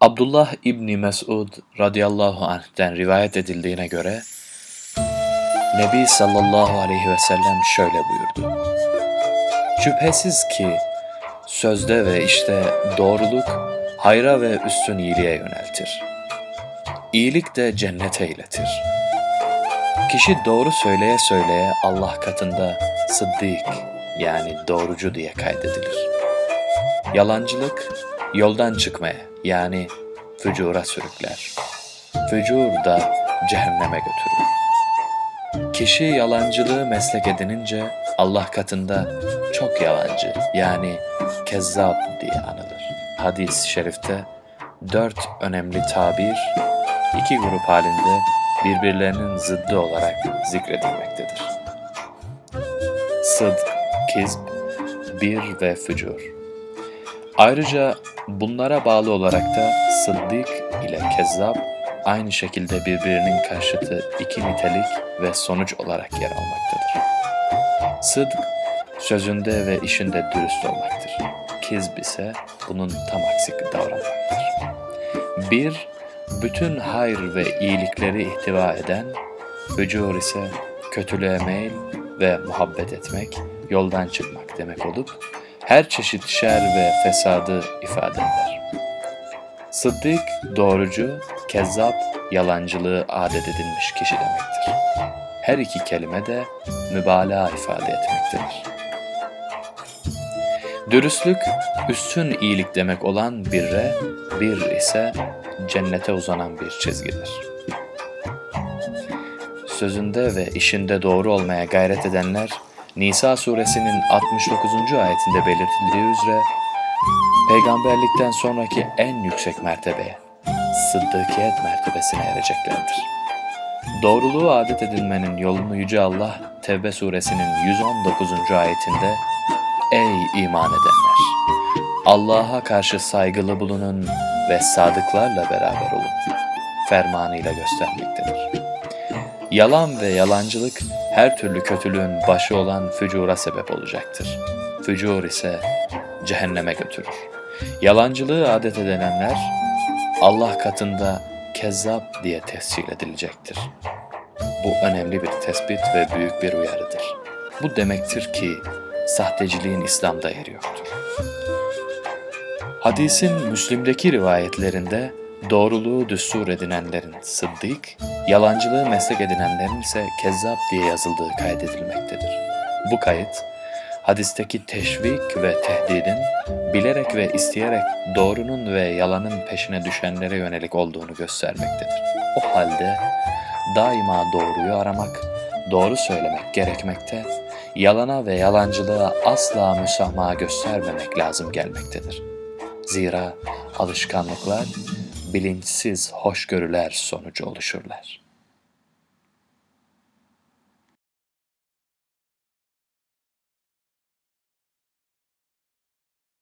Abdullah İbni Mesud radıyallahu anh'ten rivayet edildiğine göre Nebi sallallahu aleyhi ve sellem şöyle buyurdu. Şüphesiz ki sözde ve işte doğruluk hayra ve üstün iyiliğe yöneltir. İyilik de cennete iletir. Kişi doğru söyleye söyleye Allah katında sıddık yani doğrucu diye kaydedilir. Yalancılık yoldan çıkmaya yani fücura sürükler. Fücur da cehenneme götürür. Kişi yalancılığı meslek edinince Allah katında çok yalancı yani kezzap diye anılır. Hadis-i şerifte dört önemli tabir iki grup halinde birbirlerinin zıddı olarak zikredilmektedir. Sıdk, kizb, bir ve fücur. Ayrıca bunlara bağlı olarak da sıddık ile kezzap aynı şekilde birbirinin karşıtı iki nitelik ve sonuç olarak yer almaktadır. Sıdk, sözünde ve işinde dürüst olmaktır. Kizb ise bunun tam aksi davranmaktır. Bir, bütün hayır ve iyilikleri ihtiva eden, hücur ise kötülüğe meyil ve muhabbet etmek, yoldan çıkmak demek olup, her çeşit şer ve fesadı ifade eder. Sıddık, doğrucu, kezzap, yalancılığı adet edilmiş kişi demektir. Her iki kelime de mübalağa ifade etmektedir. Dürüstlük, üstün iyilik demek olan birre, bir ise cennete uzanan bir çizgidir. Sözünde ve işinde doğru olmaya gayret edenler, Nisa suresinin 69. ayetinde belirtildiği üzere, peygamberlikten sonraki en yüksek mertebeye, sıddıkiyet mertebesine ereceklerdir. Doğruluğu adet edinmenin yolunu Yüce Allah, Tevbe suresinin 119. ayetinde, Ey iman edenler! Allah'a karşı saygılı bulunun ve sadıklarla beraber olun. Fermanıyla göstermektedir. Yalan ve yalancılık her türlü kötülüğün başı olan fücura sebep olacaktır. Fücur ise cehenneme götürür. Yalancılığı adet edilenler Allah katında kezzap diye tescil edilecektir. Bu önemli bir tespit ve büyük bir uyarıdır. Bu demektir ki sahteciliğin İslam'da yeri yoktur. Hadisin Müslim'deki rivayetlerinde doğruluğu düstur edinenlerin sıddık, yalancılığı meslek edinenlerin ise kezzap diye yazıldığı kaydedilmektedir. Bu kayıt, hadisteki teşvik ve tehdidin bilerek ve isteyerek doğrunun ve yalanın peşine düşenlere yönelik olduğunu göstermektedir. O halde daima doğruyu aramak, doğru söylemek gerekmekte, yalana ve yalancılığa asla müsamaha göstermemek lazım gelmektedir. Zira alışkanlıklar bilinçsiz hoşgörüler sonucu oluşurlar.